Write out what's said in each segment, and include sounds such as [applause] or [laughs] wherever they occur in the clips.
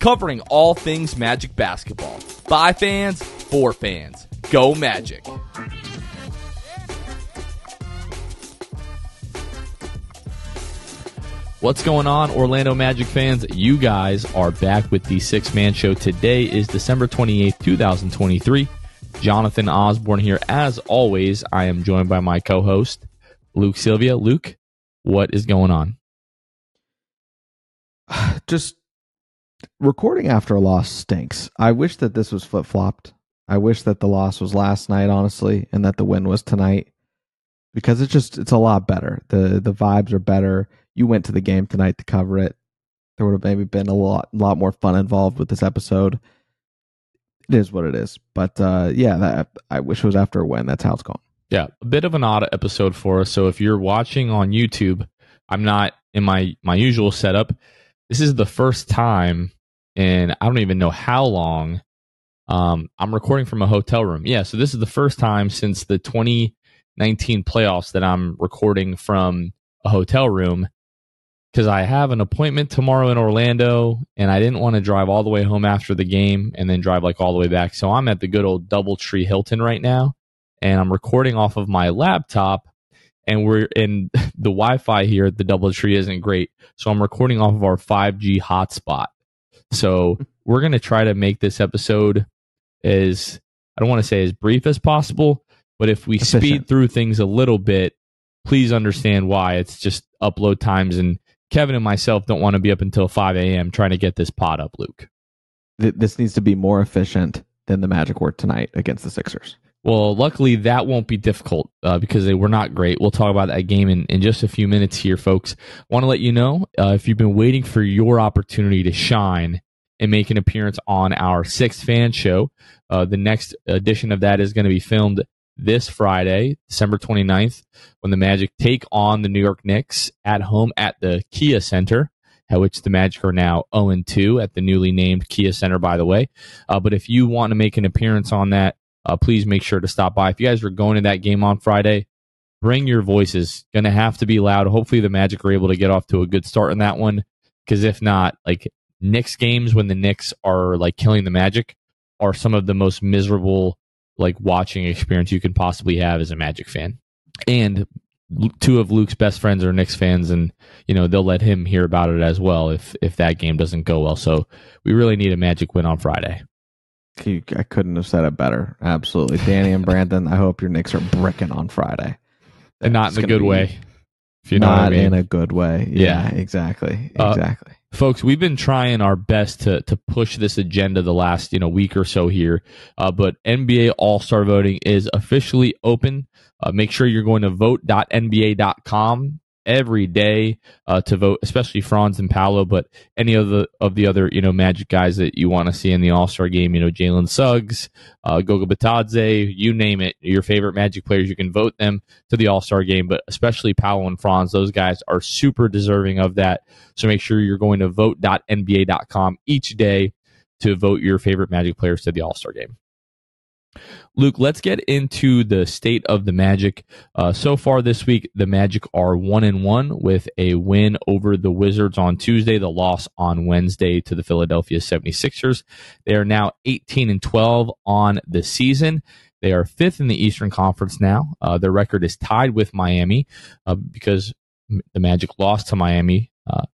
covering all things Magic basketball. By fans, for fans. Go Magic. What's going on, Orlando Magic fans? You guys are back with the Sixth Man Show. Today is December 28th, 2023. Jonathan Osborne here. As always, I am joined by my co host, Luke Sylvia. Luke, what is going on? [sighs] Just recording after a loss stinks. I wish that this was flip flopped. I wish that the loss was last night, honestly, and that the win was tonight because it's just it's a lot better. the The vibes are better. You went to the game tonight to cover it. There would have maybe been a lot lot more fun involved with this episode it is what it is. But uh, yeah, that, I wish it was after a win. That's how it's going. Yeah, a bit of an odd episode for us. So if you're watching on YouTube, I'm not in my my usual setup. This is the first time, and I don't even know how long. Um, I'm recording from a hotel room. Yeah, so this is the first time since the 2019 playoffs that I'm recording from a hotel room because I have an appointment tomorrow in Orlando and I didn't want to drive all the way home after the game and then drive like all the way back. So I'm at the good old Doubletree Hilton right now and I'm recording off of my laptop and we're in [laughs] the Wi-Fi here at the Doubletree isn't great. So I'm recording off of our 5G hotspot. So [laughs] we're going to try to make this episode as I don't want to say as brief as possible, but if we Efficient. speed through things a little bit, please understand why. It's just upload times and Kevin and myself don't want to be up until 5 a.m. trying to get this pot up, Luke. This needs to be more efficient than the Magic were tonight against the Sixers. Well, luckily that won't be difficult uh, because they were not great. We'll talk about that game in, in just a few minutes here, folks. Want to let you know uh, if you've been waiting for your opportunity to shine and make an appearance on our sixth fan show, uh, the next edition of that is going to be filmed this Friday, December 29th, when the Magic take on the New York Knicks at home at the Kia Center, at which the Magic are now 0 2 at the newly named Kia Center, by the way. Uh, but if you want to make an appearance on that, uh, please make sure to stop by. If you guys are going to that game on Friday, bring your voices. Going to have to be loud. Hopefully, the Magic are able to get off to a good start in that one. Because if not, like Knicks games when the Knicks are like killing the Magic are some of the most miserable like watching experience you can possibly have as a Magic fan. And two of Luke's best friends are Knicks fans, and you know they'll let him hear about it as well if if that game doesn't go well. So we really need a Magic win on Friday. I couldn't have said it better. Absolutely, Danny and [laughs] Brandon. I hope your Knicks are bricking on Friday, and not in a good way. If you know not I mean. in a good way. Yeah, yeah. exactly, uh, exactly. Folks we've been trying our best to to push this agenda the last you know week or so here uh, but nba all-star voting is officially open uh, make sure you're going to vote.nba.com every day uh, to vote, especially Franz and Paolo, but any of the of the other you know Magic guys that you want to see in the All Star game. You know Jalen Suggs, uh, Goga Bitadze, you name it. Your favorite Magic players, you can vote them to the All Star game, but especially Paolo and Franz, those guys are super deserving of that. So make sure you're going to vote.nba.com each day to vote your favorite Magic players to the All Star game. Luke, let's get into the state of the Magic. Uh, so far this week, the Magic are one and one with a win over the Wizards on Tuesday, the loss on Wednesday to the Philadelphia 76ers. They are now 18 and 12 on the season. They are fifth in the Eastern Conference now. Uh, their record is tied with Miami uh, because the Magic lost to Miami uh,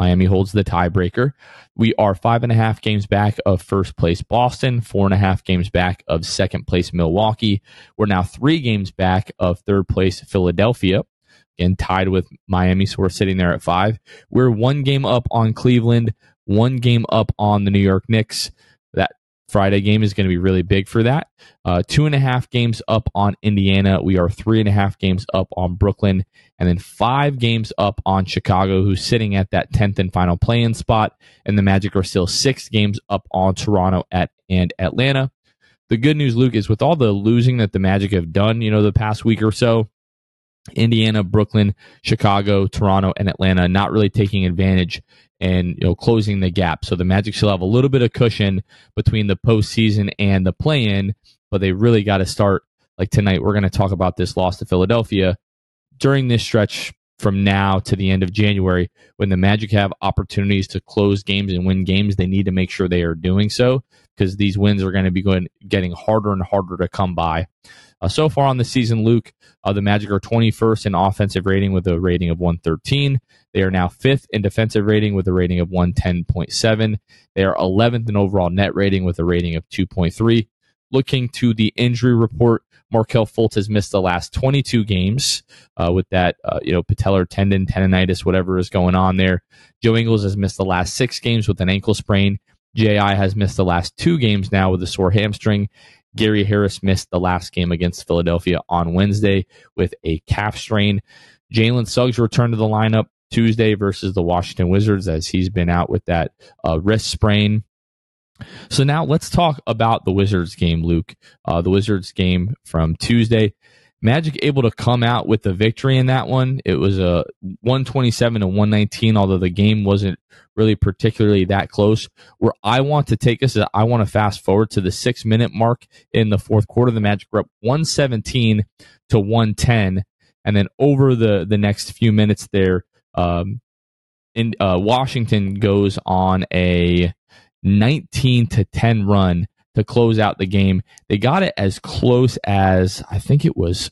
Miami holds the tiebreaker. We are five and a half games back of first place Boston, four and a half games back of second place Milwaukee. We're now three games back of third place Philadelphia. Again, tied with Miami, so we're sitting there at five. We're one game up on Cleveland, one game up on the New York Knicks. Friday game is going to be really big for that. Uh, two and a half games up on Indiana. We are three and a half games up on Brooklyn, and then five games up on Chicago, who's sitting at that 10th and final play in spot. And the Magic are still six games up on Toronto at and Atlanta. The good news, Luke, is with all the losing that the Magic have done, you know, the past week or so, Indiana, Brooklyn, Chicago, Toronto, and Atlanta not really taking advantage and you know closing the gap. So the Magic still have a little bit of cushion between the postseason and the play-in, but they really got to start. Like tonight, we're going to talk about this loss to Philadelphia during this stretch from now to the end of January. When the Magic have opportunities to close games and win games, they need to make sure they are doing so because these wins are going to be going getting harder and harder to come by. Uh, so far on the season, Luke, uh, the Magic are 21st in offensive rating with a rating of 113. They are now fifth in defensive rating with a rating of 110.7. They are 11th in overall net rating with a rating of 2.3. Looking to the injury report, Markelle Fultz has missed the last 22 games uh, with that, uh, you know, patellar tendon, tendonitis, whatever is going on there. Joe Ingles has missed the last six games with an ankle sprain. J.I. has missed the last two games now with a sore hamstring. Gary Harris missed the last game against Philadelphia on Wednesday with a calf strain. Jalen Suggs returned to the lineup Tuesday versus the Washington Wizards as he's been out with that uh, wrist sprain. So now let's talk about the Wizards game, Luke. Uh, the Wizards game from Tuesday. Magic able to come out with the victory in that one. It was a 127 to 119, although the game wasn't really particularly that close. Where I want to take us, is I want to fast forward to the six minute mark in the fourth quarter. The Magic were up 117 to 110. And then over the, the next few minutes there, um, in uh, Washington goes on a 19 to 10 run to close out the game. They got it as close as I think it was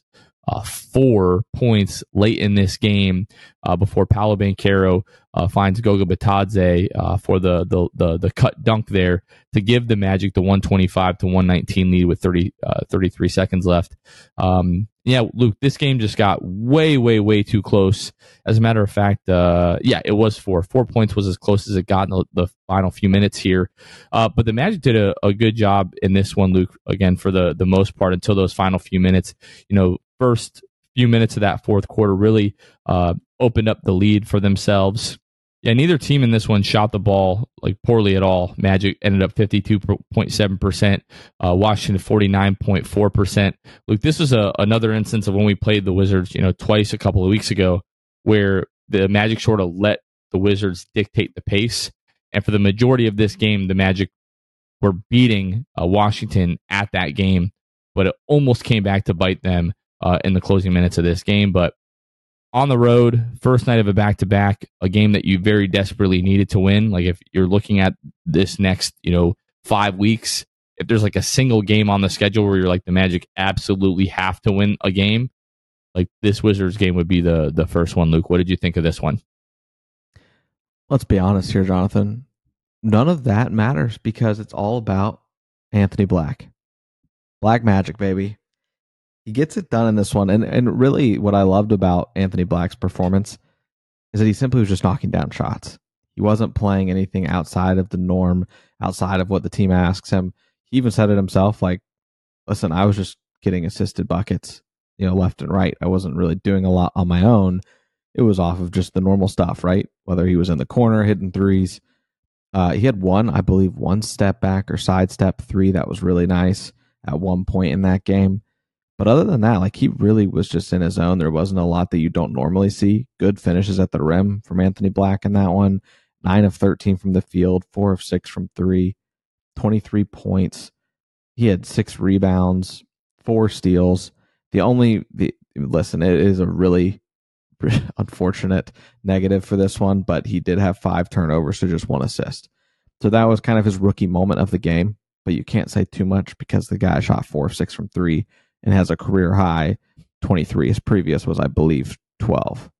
uh, four points late in this game uh, before Paolo Banchero uh, finds Goga Bitadze uh, for the, the, the the cut dunk there to give the Magic the 125 to 119 lead with 30 uh, 33 seconds left. Um, yeah, Luke, this game just got way way way too close. As a matter of fact, uh, yeah, it was four. Four points was as close as it got in the, the final few minutes here. but the Magic did a, a good job in this one, Luke. Again, for the the most part, until those final few minutes. You know, first few minutes of that fourth quarter really uh, opened up the lead for themselves. Yeah, neither team in this one shot the ball like poorly at all. Magic ended up 52.7%, uh, Washington 49.4%. Look, this was a, another instance of when we played the Wizards, you know, twice a couple of weeks ago, where the Magic sort of let the Wizards dictate the pace. And for the majority of this game, the Magic were beating uh, Washington at that game, but it almost came back to bite them uh, in the closing minutes of this game. But on the road, first night of a back to back, a game that you very desperately needed to win. Like if you're looking at this next, you know, five weeks, if there's like a single game on the schedule where you're like the Magic absolutely have to win a game, like this Wizards game would be the the first one. Luke, what did you think of this one? Let's be honest here, Jonathan. None of that matters because it's all about Anthony Black. Black Magic, baby he gets it done in this one. And and really, what I loved about Anthony Black's performance is that he simply was just knocking down shots. He wasn't playing anything outside of the norm, outside of what the team asks him. He even said it himself, like, "Listen, I was just getting assisted buckets, you know, left and right. I wasn't really doing a lot on my own. It was off of just the normal stuff, right? Whether he was in the corner hitting threes." Uh, he had one, I believe, one step back or side step three that was really nice at one point in that game. But other than that, like he really was just in his own. There wasn't a lot that you don't normally see. Good finishes at the rim from Anthony Black in that one. Nine of 13 from the field, four of six from three, 23 points. he had six rebounds, four steals. The only the listen, it is a really [laughs] unfortunate negative for this one, but he did have five turnovers to just one assist. So that was kind of his rookie moment of the game. But you can't say too much because the guy shot four of six from three and has a career high 23. His previous was, I believe, 12.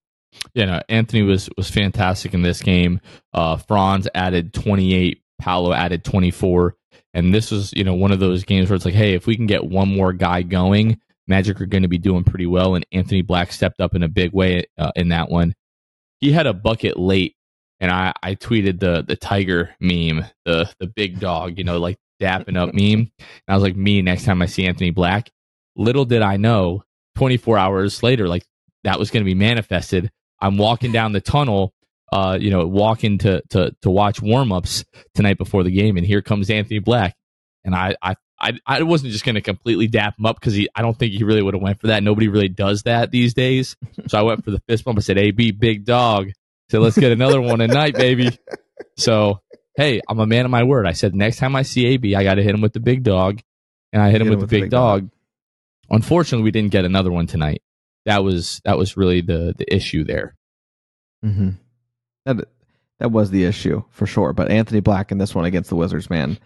Yeah, no, Anthony was was fantastic in this game. Uh, Franz added 28, Paolo added 24, and this was you know one of those games where it's like, hey, if we can get one more guy going, Magic are going to be doing pretty well. And Anthony Black stepped up in a big way uh, in that one. He had a bucket late, and I I tweeted the the tiger meme, the the big dog, you know, like dapping up meme. And I was like, me next time I see Anthony Black. Little did I know, 24 hours later, like that was going to be manifested. I'm walking down the tunnel, uh, you know, walking to to to watch warmups tonight before the game, and here comes Anthony Black, and I I I, I wasn't just going to completely dap him up because he I don't think he really would have went for that. Nobody really does that these days. So I went for the fist bump. I said, "AB, big dog." So let's get another one tonight, baby. So hey, I'm a man of my word. I said next time I see AB, I got to hit him with the big dog, and I hit, hit him with, with the big, big dog. dog. Unfortunately, we didn't get another one tonight that was that was really the the issue there. Mm-hmm. That that was the issue for sure. But Anthony Black in this one against the Wizards, man,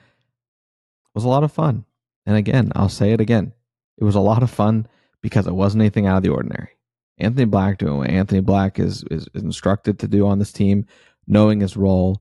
was a lot of fun. And again, I'll say it again, it was a lot of fun because it wasn't anything out of the ordinary. Anthony Black doing what Anthony Black is, is, instructed to do on this team, knowing his role,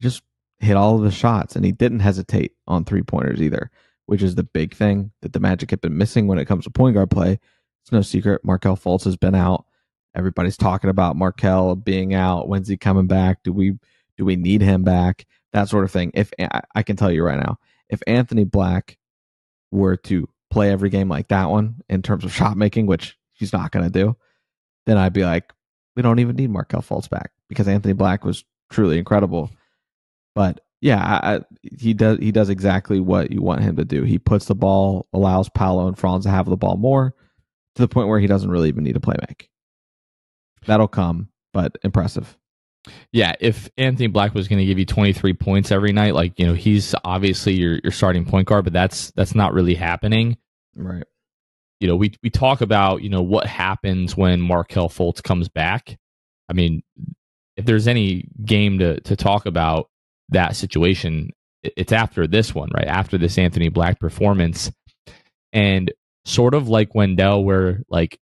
just hit all of the shots, and he didn't hesitate on three pointers either, which is the big thing that the Magic have been missing when it comes to point guard play it's no secret. Markelle Fultz has been out. Everybody's talking about Markelle being out. When's he coming back? Do we do we need him back? That sort of thing. If I can tell you right now, if Anthony Black were to play every game like that one in terms of shot making, which he's not going to do, then I'd be like, we don't even need Markelle Fultz back because Anthony Black was truly incredible. But yeah, I, he does he does exactly what you want him to do. He puts the ball, allows Paolo and Franz to have the ball more to the point where he doesn't really even need a play make. That'll come, but impressive. Yeah, if Anthony Black was going to give you 23 points every night, like, you know, he's obviously your your starting point guard, but that's that's not really happening. Right. You know, we we talk about, you know, what happens when Markelle Fultz comes back. I mean, if there's any game to to talk about that situation, it's after this one, right? After this Anthony Black performance. And sort of like Wendell, where like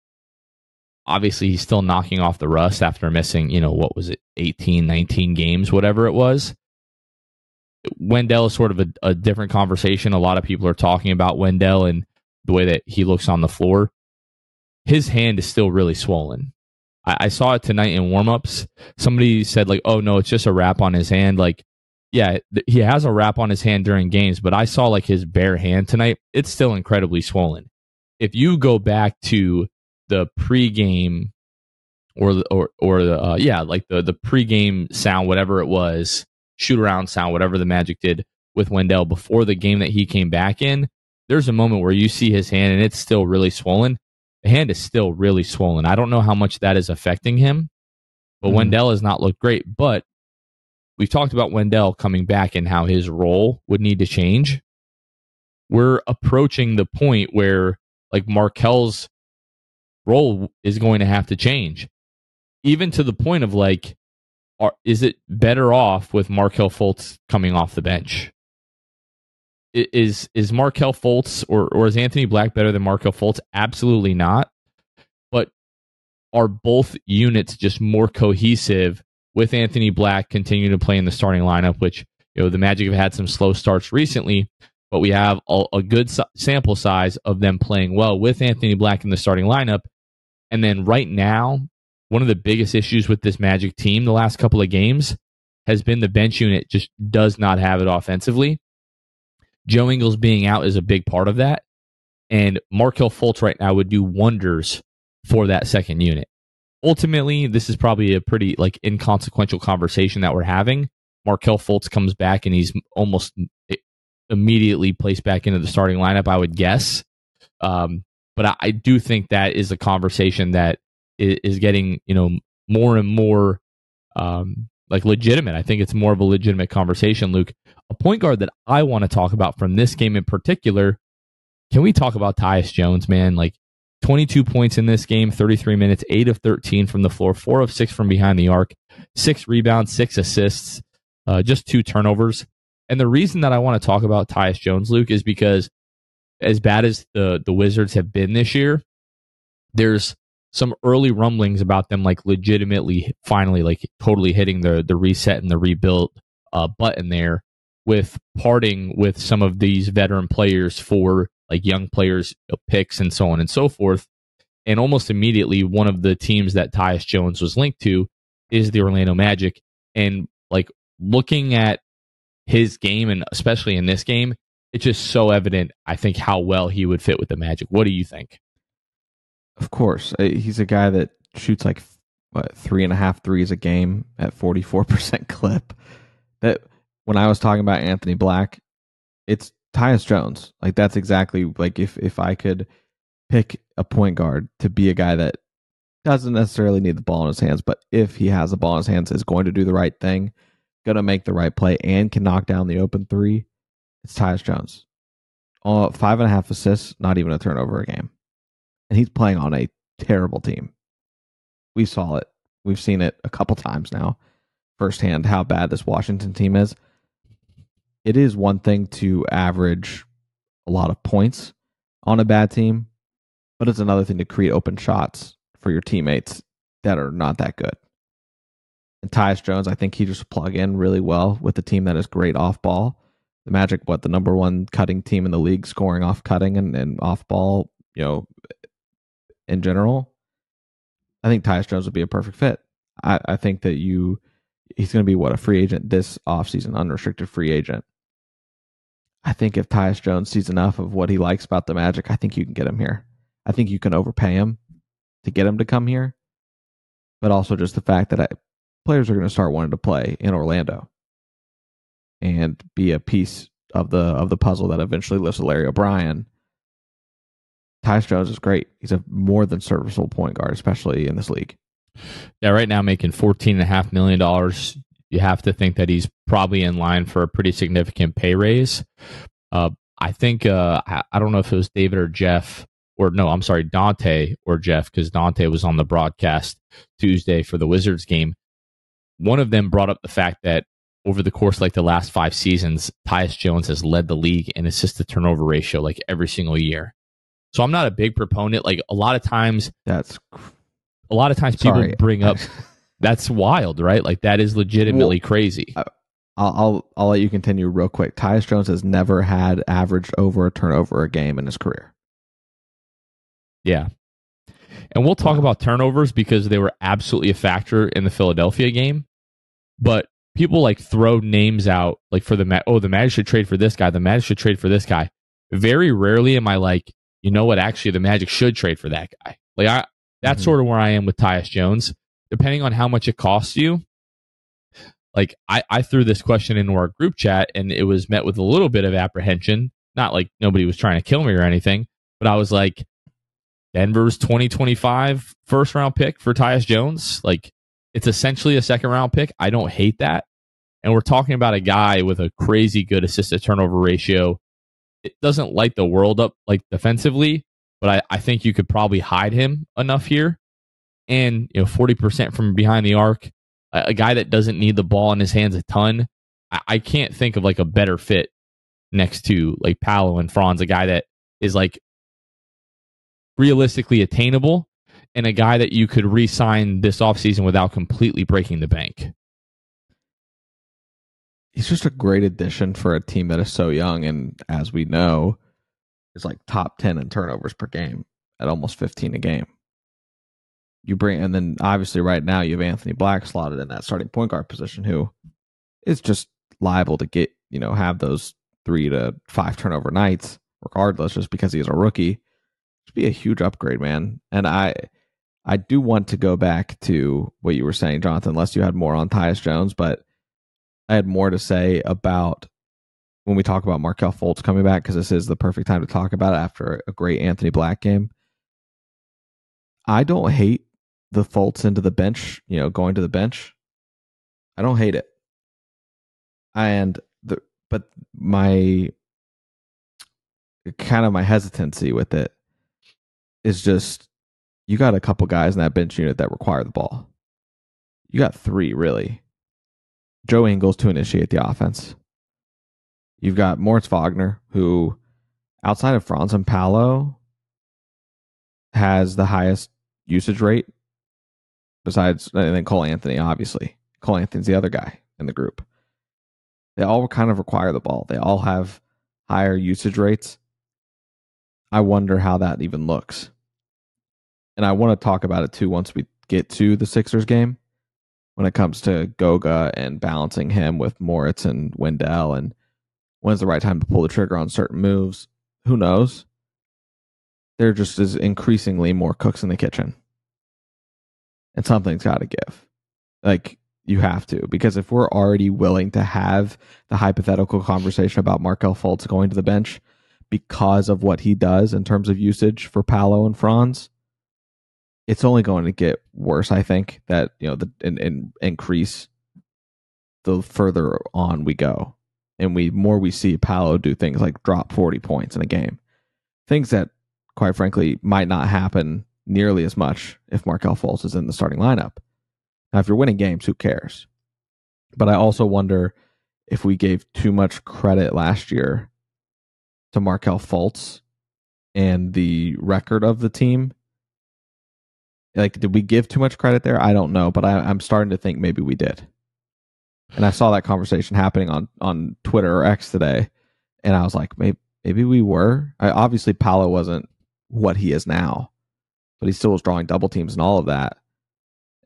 obviously he's still knocking off the rust after missing, you know, what was it, 18, 19 games, whatever it was. Wendell is sort of a, a different conversation. A lot of people are talking about Wendell and the way that he looks on the floor. His hand is still really swollen. I, I saw it tonight in warmups. Somebody said, like, oh no, it's just a wrap on his hand. Like, yeah, th- he has a wrap on his hand during games, but I saw like his bare hand tonight. It's still incredibly swollen if you go back to the pregame or or or the uh, yeah, like the the pregame sound, whatever it was, shoot around sound, whatever the Magic did with Wendell before the game that he came back in. There's a moment where you see his hand and it's still really swollen. The hand is still really swollen. I don't know how much that is affecting him, but mm. Wendell has not looked great. But we've talked about Wendell coming back and how his role would need to change. We're approaching the point where like Markelle's role is going to have to change, even to the point of like, are, is it better off with Markelle Fultz coming off the bench? Is is Markelle Fultz or or is Anthony Black better than Markelle Fultz? Absolutely not. But are both units just more cohesive with Anthony Black continuing to play in the starting lineup? Which you know the Magic have had some slow starts recently, but we have a, a good sample size of them playing well with Anthony Black in the starting lineup. And then right now, one of the biggest issues with this Magic team the last couple of games has been the bench unit just does not have it offensively. Joe Ingles being out is a big part of that. And Markelle Fultz right now would do wonders for that second unit. Ultimately, this is probably a pretty like inconsequential conversation that we're having. Markelle Fultz comes back and he's almost immediately placed back into the starting lineup, I would guess. Um, but I, I, do think that is a conversation that is, is, getting, you know, more and more um, like legitimate. I think it's more of a legitimate conversation, Luke. A point guard that I want to talk about from this game in particular. Can we talk about Tyus Jones, man? Like 22 points in this game, 33 minutes, 8 of 13 from the floor, 4 of 6 from behind the arc, 6 rebounds, 6 assists, uh, just 2 turnovers. And the reason that I want to talk about Tyus Jones, Luke, is because as bad as the, the Wizards have been this year, there's some early rumblings about them like legitimately finally like totally hitting the the reset and the rebuild uh, button there with parting with some of these veteran players for like young players picks and so on and so forth. And almost immediately one of the teams that Tyus Jones was linked to is the Orlando Magic. And like looking at his game and especially in this game it's just so evident I think how well he would fit with the Magic. What do you think? Of course, uh, he's a guy that shoots like what three and a half threes a game at forty four percent [laughs] clip. That when I was talking about Anthony Black, it's Tyus Jones. Like that's exactly like if if I could pick a point guard to be a guy that doesn't necessarily need the ball in his hands, but if he has the ball in his hands, is going to do the right thing, to make the right play, and can knock down the open three. It's Tyus Jones. Uh, five and a half assists, not even a turnover a game and he's playing on a terrible team. We saw it. We've seen it a couple times now firsthand how bad this Washington team is. It is one thing to average a lot of points on a bad team, but it's another thing to create open shots for your teammates that are not that good. And Tyus Jones, I think he just plug in really well with a team that is great off ball. The Magic, what the number one cutting team in the league, scoring off cutting and, and off ball, you know, in general, I think Tyus Jones would be a perfect fit. I, I think that you he's going to be what a free agent this offseason, unrestricted free agent. I think if Tyus Jones sees enough of what he likes about the Magic, I think you can get him here. I think you can overpay him to get him to come here, but also just the fact that I, players are going to start wanting to play in Orlando and be a piece of the of the puzzle that eventually lifts Larry O'Brien Tyus Jones is great. He's a more than serviceable point guard, especially in this league. Yeah, right now making fourteen and a half million dollars. You have to think that he's probably in line for a pretty significant pay raise. Uh, I think uh, I don't know if it was David or Jeff, or no, I'm sorry, Dante or Jeff, because Dante was on the broadcast Tuesday for the Wizards game. One of them brought up the fact that over the course like the last five seasons, Tyus Jones has led the league in assist to turnover ratio like every single year. So I'm not a big proponent. Like a lot of times, that's a lot of times people Sorry. bring up [laughs] that's wild, right? Like that is legitimately well, crazy. I'll, I'll I'll let you continue real quick. Tyus Jones has never had averaged over a turnover a game in his career. Yeah. And we'll talk about turnovers because they were absolutely a factor in the Philadelphia game. But people like throw names out like for the oh the Magic should trade for this guy, the Magic should trade for this guy. Very rarely am I like you know what? Actually, the Magic should trade for that guy. Like I, that's mm-hmm. sort of where I am with Tyus Jones. Depending on how much it costs you, like I, I threw this question into our group chat and it was met with a little bit of apprehension. Not like nobody was trying to kill me or anything, but I was like, Denver's 2025 first round pick for Tyus Jones. Like it's essentially a second round pick. I don't hate that. And we're talking about a guy with a crazy good assist to turnover ratio it doesn't light the world up like defensively, but I, I think you could probably hide him enough here. And you know, forty percent from behind the arc, a, a, guy that doesn't need the ball in his hands a ton. I, I can't think of like a better fit next to like Paolo and Franz, a guy that is like realistically attainable and a guy that you could re-sign this offseason without completely breaking the bank he's just a great addition for a team that is so young and as we know is like top 10 in turnovers per game at almost 15 a game you bring and then obviously right now you have anthony black slotted in that starting point guard position who is just liable to get you know have those three to five turnover nights regardless just because he's a rookie should be a huge upgrade man and i i do want to go back to what you were saying jonathan unless you had more on tyus jones but I had more to say about when we talk about Markelle Fultz coming back because this is the perfect time to talk about it after a great Anthony Black game. I don't hate the Fultz into the bench, you know, going to the bench. I don't hate it. And the but my kind of my hesitancy with it is just you got a couple guys in that bench unit that require the ball. You got three really. Joe Ingles to initiate the offense. You've got Moritz Wagner, who outside of Franz and Paolo has the highest usage rate besides and then Cole Anthony, obviously. Cole Anthony's the other guy in the group. They all kind of require the ball. They all have higher usage rates. I wonder how that even looks. And I want to talk about it too once we get to the Sixers game when it comes to Goga and balancing him with Moritz and Wendell and when's the right time to pull the trigger on certain moves. Who knows? There just is increasingly more cooks in the kitchen. And something's got to give. Like, you have to. Because if we're already willing to have the hypothetical conversation about Markelle Fultz going to the bench because of what he does in terms of usage for Paolo and Franz, it's only going to get worse. I think that you know the and, and increase the further on we go, and we more we see Paolo do things like drop forty points in a game, things that quite frankly might not happen nearly as much if Markelle Fultz is in the starting lineup. Now, if you're winning games, who cares? But I also wonder if we gave too much credit last year to Markelle Fultz and the record of the team. Like did we give too much credit there? I don't know but I, i'm starting to think maybe we did. And i saw that conversation happening on on twitter or x today and i was like maybe maybe we were. I, obviously Paolo wasn't what he is now but he still was drawing double teams and all of that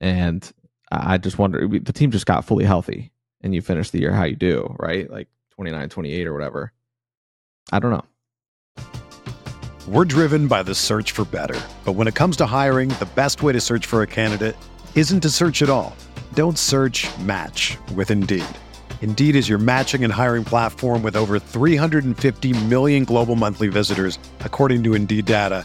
and i just wonder the team just got fully healthy and you finish the year how you do right like 29 28 or whatever i don't know we're driven by the search for better. But when it comes to hiring, the best way to search for a candidate isn't to search at all. Don't search match with Indeed. Indeed is your matching and hiring platform with over 350 million global monthly visitors, according to Indeed data,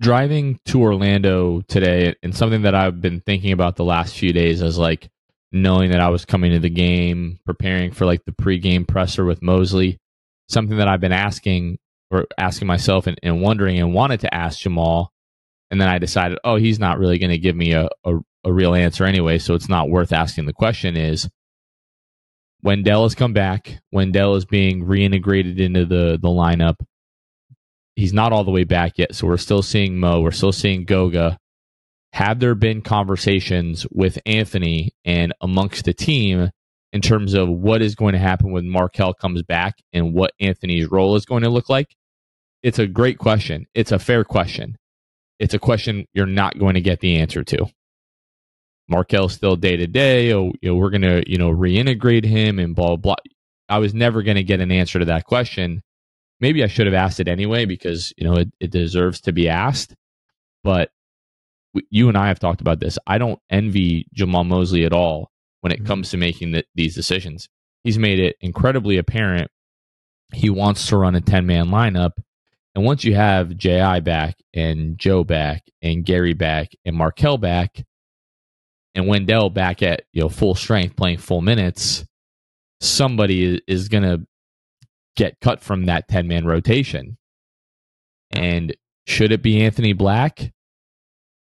Driving to Orlando today, and something that I've been thinking about the last few days is like knowing that I was coming to the game, preparing for like the pregame presser with Mosley. Something that I've been asking or asking myself and, and wondering and wanted to ask Jamahl. And then I decided, oh, he's not really going to give me a, a, a, real answer anyway. So it's not worth asking the question is Wendell has come back. Wendell is being reintegrated into the, the lineup. He's not all the way back yet. So we're still seeing Mo. We're still seeing Goga. Have there been conversations with Anthony and amongst the team in terms of what is going to happen when Markelle comes back and what Anthony's role is going to look like? it's a great question. It's a fair question. It's a question you're not going to get the answer to. Markelle's still day to day. Oh, you know, we're going to, you know, reintegrate him and blah, blah. I was never going to get an answer to that question. Maybe I should have asked it anyway because, you know, it, it deserves to be asked. But you and I have talked about this. I don't envy Jamahl Mosley at all when it mm-hmm. comes to making the, these decisions. He's made it incredibly apparent he wants to run a 10 man lineup and once you have JI back and Joe back and Gary back and Markelle back and Wendell back at you know full strength playing full minutes, somebody is going to get cut from that 10 man rotation. And should it be Anthony Black?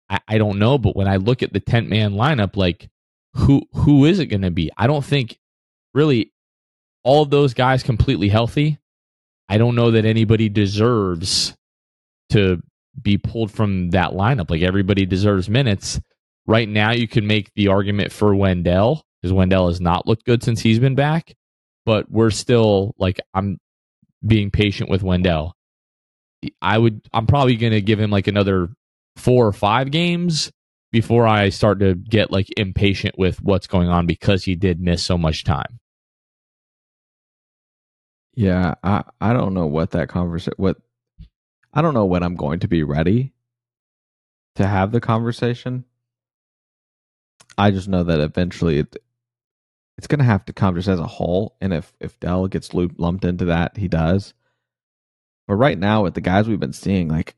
I, I don't know, but when I look at the 10 man lineup, like who who is it going to be? I don't think really all of those guys completely healthy I don't know that anybody deserves to be pulled from that lineup. Like everybody deserves minutes. Right now, you can make the argument for Wendell because Wendell has not looked good since he's been back. But we're still like I'm being patient with Wendell. I would I'm probably going to give him like another four or five games before I start to get like impatient with what's going on because he did miss so much time. Yeah, I I don't know what that conversation what I don't know when I'm going to be ready to have the conversation. I just know that eventually it, it's going to have to come just as a whole, and if if Dell gets looped, lumped into that, he does. But right now, with the guys we've been seeing, like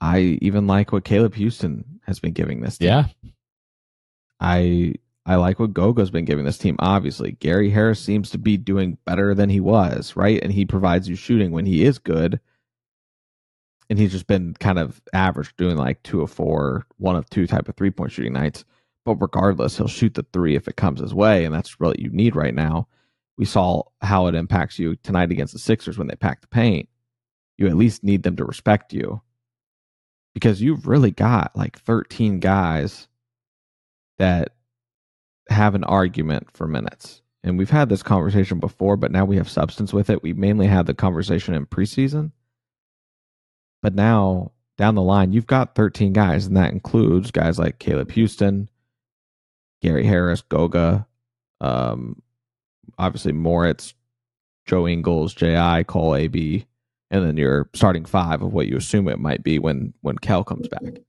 I even like what Caleb Houstan has been giving this team. Yeah, I I like what Goga's been giving this team. Obviously, Gary Harris seems to be doing better than he was, right? And he provides you shooting when he is good. And he's just been kind of average, doing like two of four, one of two type of three point shooting nights. But regardless, he'll shoot the three if it comes his way, and that's what you need right now. We saw how it impacts you tonight against the Sixers when they pack the paint. You at least need them to respect you because you've really got like 13 guys that have an argument for minutes. And we've had this conversation before, but now we have substance with it. We mainly had the conversation in preseason. But now down the line, you've got 13 guys, and that includes guys like Caleb Houstan, Gary Harris, Goga, um, obviously Moritz, Joe Ingles, J.I., Cole AB, and then your starting five of what you assume it might be when when Kel comes back.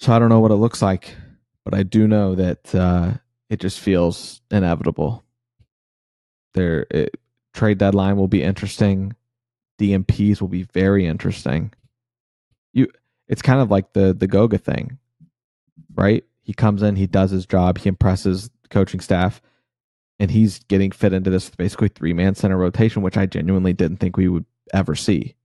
So I don't know what it looks like but I do know that uh, it just feels inevitable. There, it, trade deadline will be interesting. DNPs will be very interesting. You, it's kind of like the the Goga thing, right? He comes in, he does his job, he impresses coaching staff, and he's getting fit into this basically three man center rotation, which I genuinely didn't think we would ever see.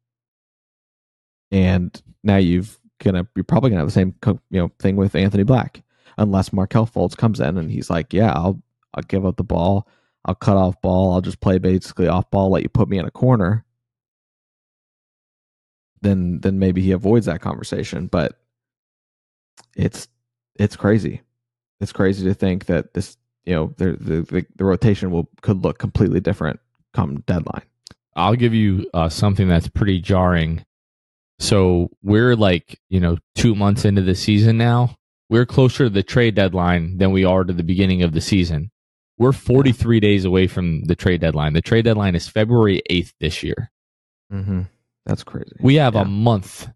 And now you've gonna you're probably gonna have the same you know thing with Anthony Black unless Markelle Fultz comes in and he's like, yeah, I'll I'll give up the ball, I'll cut off ball, I'll just play basically off ball, let you put me in a corner. Then then maybe he avoids that conversation, but it's it's crazy. It's crazy to think that this you know the the the, rotation will could look completely different come deadline. I'll give you uh, something that's pretty jarring. So we're like, you know, two months into the season now, we're closer to the trade deadline than we are to the beginning of the season. We're 43 days away from the trade deadline. The trade deadline is February 8th this year. Mm-hmm. That's crazy. We have yeah. a month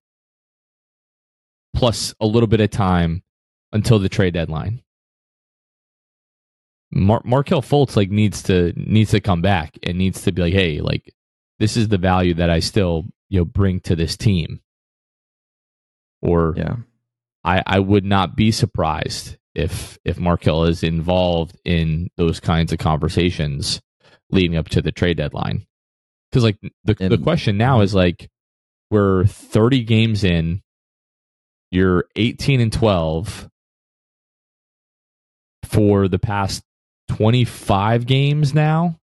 plus a little bit of time until the trade deadline. Mar- Markelle Fultz like needs to needs to come back and needs to be like, hey, like this is the value that I still you know bring to this team. Or yeah, I, I would not be surprised if if Markelle is involved in those kinds of conversations leading up to the trade deadline. Because like the and, the question now is like we're 30 games in, you're 18 and 12 for the past 25 games now.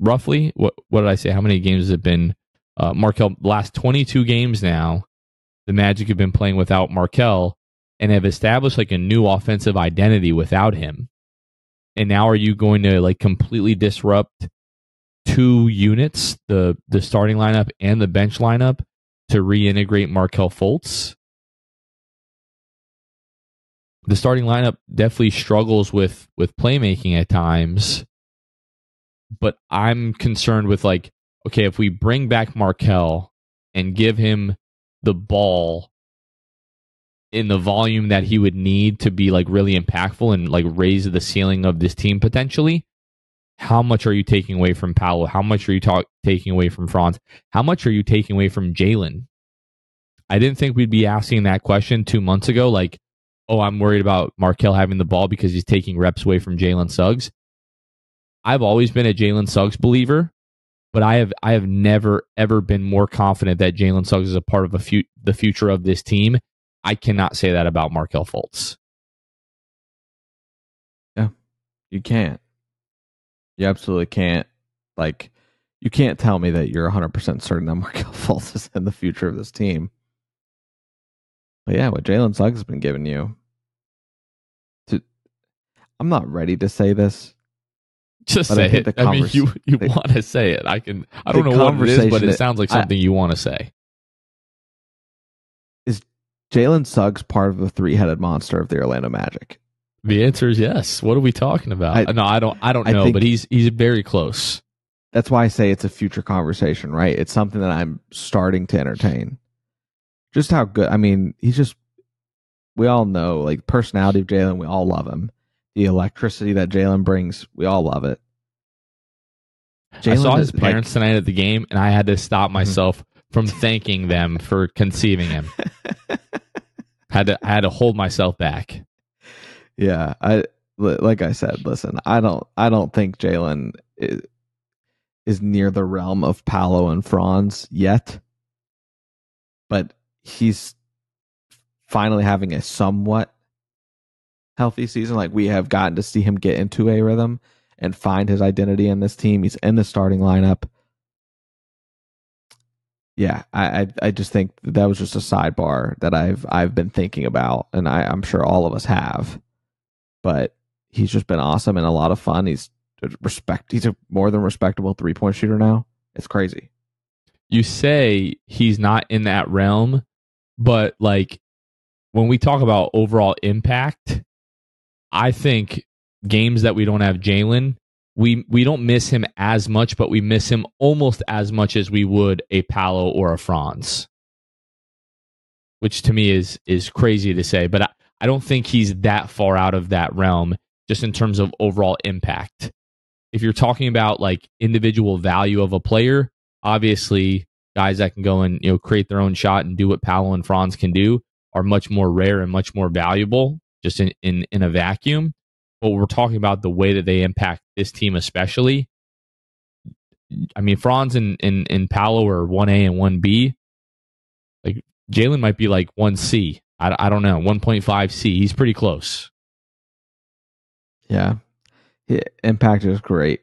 Roughly, what what did I say? How many games it been? Uh, Markelle, last 22 games now the Magic have been playing without Markelle and have established like a new offensive identity without him. And now are you going to like completely disrupt two units, the the starting lineup and the bench lineup to reintegrate Markelle Fultz? The starting lineup definitely struggles with with playmaking at times. But I'm concerned with like, okay, if we bring back Markelle and give him the ball in the volume that he would need to be like really impactful and like raise the ceiling of this team potentially, how much are you taking away from Paolo? How much are you ta- taking away from Franz? How much are you taking away from Jalen? I didn't think we'd be asking that question two months ago. Like, oh, I'm worried about Markelle having the ball because he's taking reps away from Jalen Suggs. I've always been a Jalen Suggs believer but I have I have never ever been more confident that Jalen Suggs is a part of a the future of this team. I cannot say that about Markelle Fultz. Yeah, you can't. You absolutely can't. Like you can't tell me that you're 100% certain that Markelle [laughs] Fultz is in the future of this team. But yeah, what Jalen Suggs has been giving you. To, I'm not ready to say this. Just say it. I mean, you you want to say it. I can. I don't know what it is, but it sounds like something I, you want to say. Is Jalen Suggs part of the three-headed monster of the Orlando Magic? The answer is yes. What are we talking about? I, uh, no, I don't. I don't know, I but he's he's very close. That's why I say it's a future conversation, right? It's something that I'm starting to entertain. Just how good. I mean, he's just. We all know, like personality of Jalen. We all love him. The electricity that Jalen brings, we all love it. Jalen I saw his parents like, tonight at the game, and I had to stop mm-hmm. myself from thanking them for conceiving him. [laughs] had to I had to hold myself back. Yeah, I like I said. Listen, I don't I don't think Jalen is, is near the realm of Paolo and Franz yet, but he's finally having a somewhat healthy season. Like we have gotten to see him get into a rhythm and find his identity in this team. He's in the starting lineup. Yeah, I, I, I just think that was just a sidebar that I've I've been thinking about, and I, I'm sure all of us have. But he's just been awesome and a lot of fun. He's respect. He's a more than respectable three point shooter now. It's crazy. You say he's not in that realm, but like when we talk about overall impact, I think games that we don't have Jalen, we we don't miss him as much, but we miss him almost as much as we would a Paolo or a Franz, which to me is is crazy to say. But I, I don't think he's that far out of that realm, just in terms of overall impact. If you're talking about like individual value of a player, obviously guys that can go and you know create their own shot and do what Paolo and Franz can do are much more rare and much more valuable just in in, in a vacuum but we're talking about the way that they impact this team, especially. I mean, Franz and, and, and Paolo are 1A and 1B. Like, Jalen might be like 1C. I, I don't know, 1.5C. He's pretty close. Yeah. Impact is great.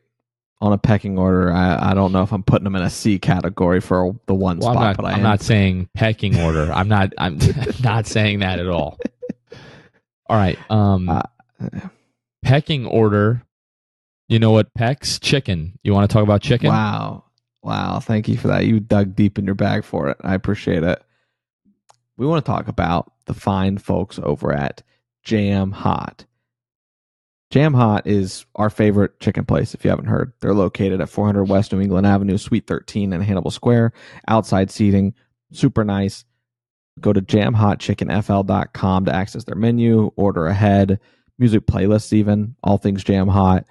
On a pecking order, I, I don't know if I'm putting them in a C category for the one well, spot, I'm not, but I I'm am. not saying pecking order. I'm not. I'm [laughs] [laughs] not saying that at all. All right. Um, uh, pecking order. You know what pecks? Chicken. You want to talk about chicken? Wow. Wow. Thank you for that. You dug deep in your bag for it. I appreciate it. We want to talk about the fine folks over at Jam Hot. Jam Hot is our favorite chicken place, if you haven't heard. They're located at 400 West New England Avenue, Suite 13 in Hannibal Square. Outside seating, super nice. Go to jamhotchickenfl.com to access their menu, order ahead music playlists, even all things jam hot.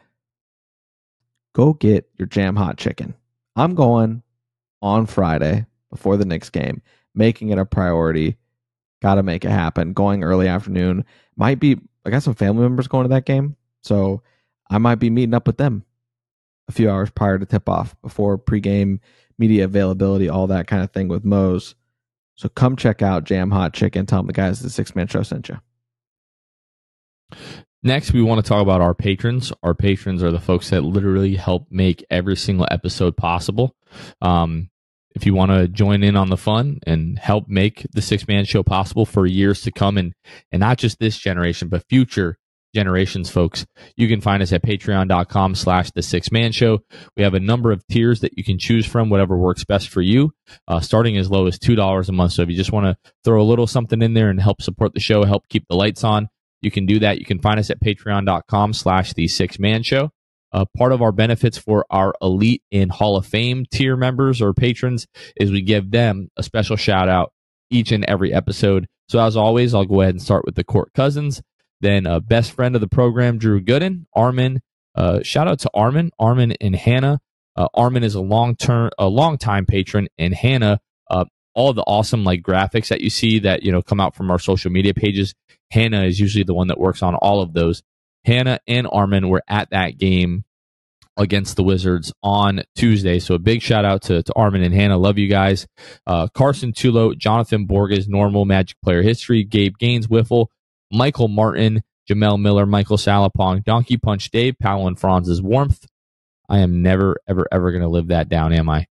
Go get your jam hot chicken. I'm going on Friday before the Knicks game, making it a priority. Got to make it happen. Going early afternoon. Might be, I got some family members going to that game. So I might be meeting up with them a few hours prior to tip off before pregame media availability, all that kind of thing with Moe's. So come check out Jam Hot Chicken. Tell them the guys the Sixth Man Show sent you. Next, we want to talk about our patrons. Our patrons are the folks that literally help make every single episode possible. Um, if you want to join in on the fun and help make the sixth man show possible for years to come and and not just this generation but future generations folks you can find us at patreon.com slash the sixth man show we have a number of tiers that you can choose from whatever works best for you uh, starting as low as two dollars a month so if you just want to throw a little something in there and help support the show help keep the lights on you can do that. You can find us at patreon.com slash the sixth man show. Uh, part of our benefits for our elite and Hall of Fame tier members or patrons is we give them a special shout out each and every episode. So as always, I'll go ahead and start with the Court Cousins. Then uh, best friend of the program, Drew Gooden, Armin. Uh, shout out to Armin, Armin and Hannah. Uh, Armin is a long term, a long time patron, and Hannah uh, all the awesome like graphics that you see that you know come out from our social media pages. Hannah is usually the one that works on all of those. Hannah and Armin were at that game against the Wizards on Tuesday. So a big shout out to, to Armin and Hannah. Love you guys. Uh, Carson Tulo, Jonathan Borges, normal Magic player history, Gabe Gaines, Wiffle, Michael Martin, Jamel Miller, Michael Salapong, Donkey Punch Dave, Powell and Franz's warmth. I am never, ever, ever going to live that down, am I?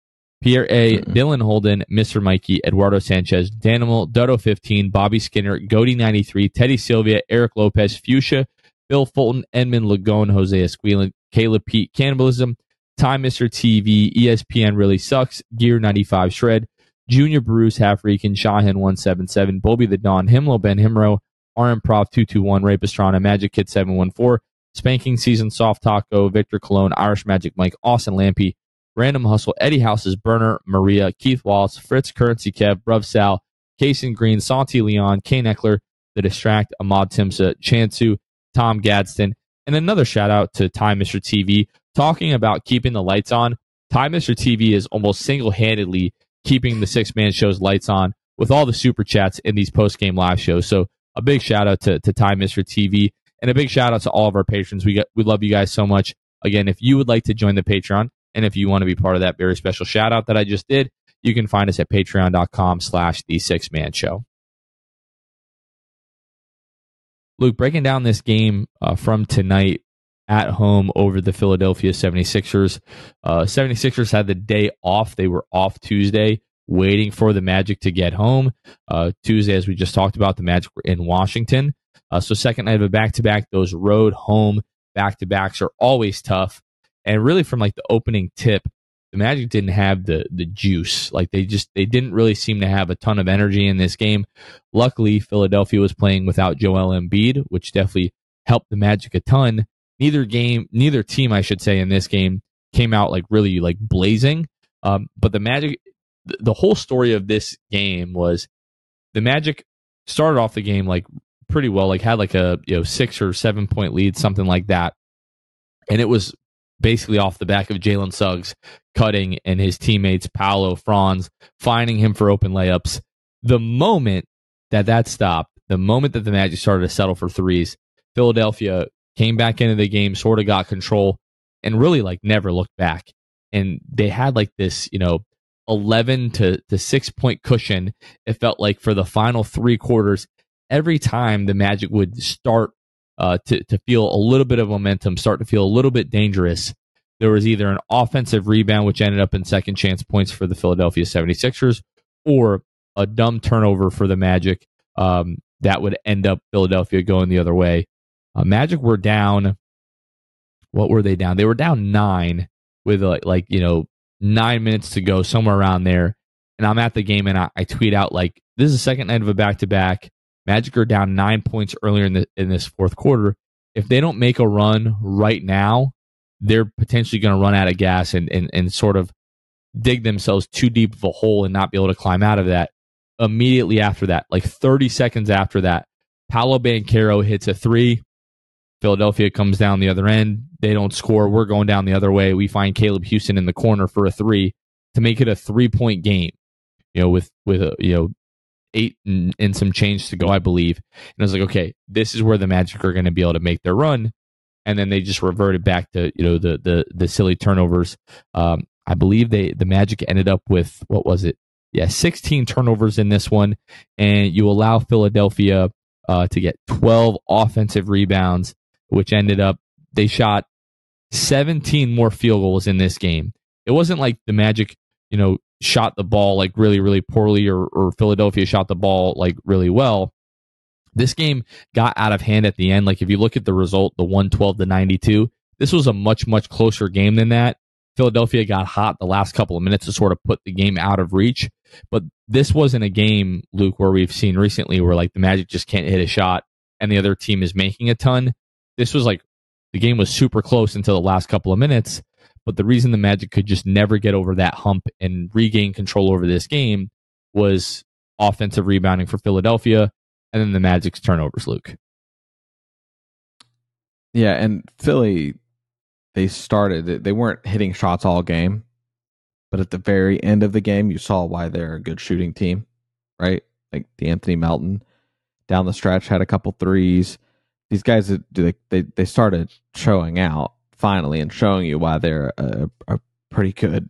Pierre A, mm-hmm. Dylan Holden, Mr. Mikey, Eduardo Sanchez, Danimal, Dodo 15, Bobby Skinner, Goody 93, Teddy Sylvia, Eric Lopez, Fuchsia, Bill Fulton, Edmund Lagone, Jose Esquilin, Caleb Pete, Cannibalism, Time Mr. TV, ESPN Really Sucks, Gear 95 Shred, Junior Bruce, Half Reekin, Shahin 177, Bobby the Don, Himlo Ben Himro, RM Prof 221, Ray Pastrana, Magic Kid 714, Spanking Season, Soft Taco, Victor Cologne, Irish Magic Mike, Austin Lampy, Random Hustle, Eddie House's Burner, Maria, Keith Wallace, Fritz Currency Kev, Bruv Sal, Casey Green, Santi Leon, Kane Eckler, The Distract, Ahmad Timsa, Chansu, Tom Gadsden, and another shout out to Time Mr. TV talking about keeping the lights on. Time Mr. TV is almost single handedly keeping the sixth man show's lights on with all the super chats in these post game live shows. So a big shout out to, to Time Mr. TV and a big shout out to all of our patrons. We get, we love you guys so much. Again, if you would like to join the Patreon, and if you want to be part of that very special shout out that I just did, you can find us at patreon.com slash the sixth man show. Luke, breaking down this game uh, from tonight at home over the Philadelphia 76ers. Uh, 76ers had the day off. They were off Tuesday, waiting for the Magic to get home. Uh, Tuesday, as we just talked about, the Magic were in Washington. Uh, so, second night of a back to back, those road home back to backs are always tough. And really, from like the opening tip, the Magic didn't have the the juice. Like they just they didn't really seem to have a ton of energy in this game. Luckily, Philadelphia was playing without Joel Embiid, which definitely helped the Magic a ton. Neither game, neither team, I should say, in this game came out like really like blazing. Um, but the Magic, the whole story of this game was the Magic started off the game like pretty well, like had like a you know six or seven point lead, something like that, and it was basically off the back of Jalen Suggs cutting and his teammates Paolo Franz finding him for open layups. The moment that that stopped, the moment that the Magic started to settle for threes, Philadelphia came back into the game, sort of got control, and really like never looked back. And they had like this, you know, 11 to, to six point cushion. It felt like for the final three quarters, every time the Magic would start uh, to, to feel a little bit of momentum, start to feel a little bit dangerous, there was either an offensive rebound, which ended up in second chance points for the Philadelphia 76ers, or a dumb turnover for the Magic um, that would end up Philadelphia going the other way. Uh, Magic were down. What were they down? They were down nine with like, like you know nine minutes to go, somewhere around there. And I'm at the game and I, I tweet out like, "This is the second night of a back to back. Magic are down nine points earlier in the in this fourth quarter. If they don't make a run right now, they're potentially going to run out of gas and, and and sort of dig themselves too deep of a hole and not be able to climb out of that. Immediately after that, like 30 seconds after that, Paolo Banchero hits a three. Philadelphia comes down the other end. They don't score. We're going down the other way. We find Caleb Houstan in the corner for a three to make it a three point game. You know, with with a you know eight and, and some change to go, I believe. And I was like, okay, this is where the Magic are going to be able to make their run. And then they just reverted back to you know the the the silly turnovers. Um, I believe they the Magic ended up with what was it? Yeah, 16 turnovers in this one, and you allow Philadelphia uh, to get 12 offensive rebounds, which ended up they shot 17 more field goals in this game. It wasn't like the Magic, you know, shot the ball like really, really poorly or, or Philadelphia shot the ball like really well. This game got out of hand at the end. Like if you look at the result, the 112 to 92, this was a much, much closer game than that. Philadelphia got hot the last couple of minutes to sort of put the game out of reach. But this wasn't a game, Luke, where we've seen recently where like the Magic just can't hit a shot and the other team is making a ton. This was like the game was super close until the last couple of minutes. But the reason the Magic could just never get over that hump and regain control over this game was offensive rebounding for Philadelphia and then the Magic's turnovers, Luke. Yeah, and Philly, they started, they weren't hitting shots all game, but at the very end of the game, you saw why they're a good shooting team, right? Like the Anthony Melton down the stretch had a couple threes. These guys, they, they, they started showing out finally and showing you why they're a, a pretty good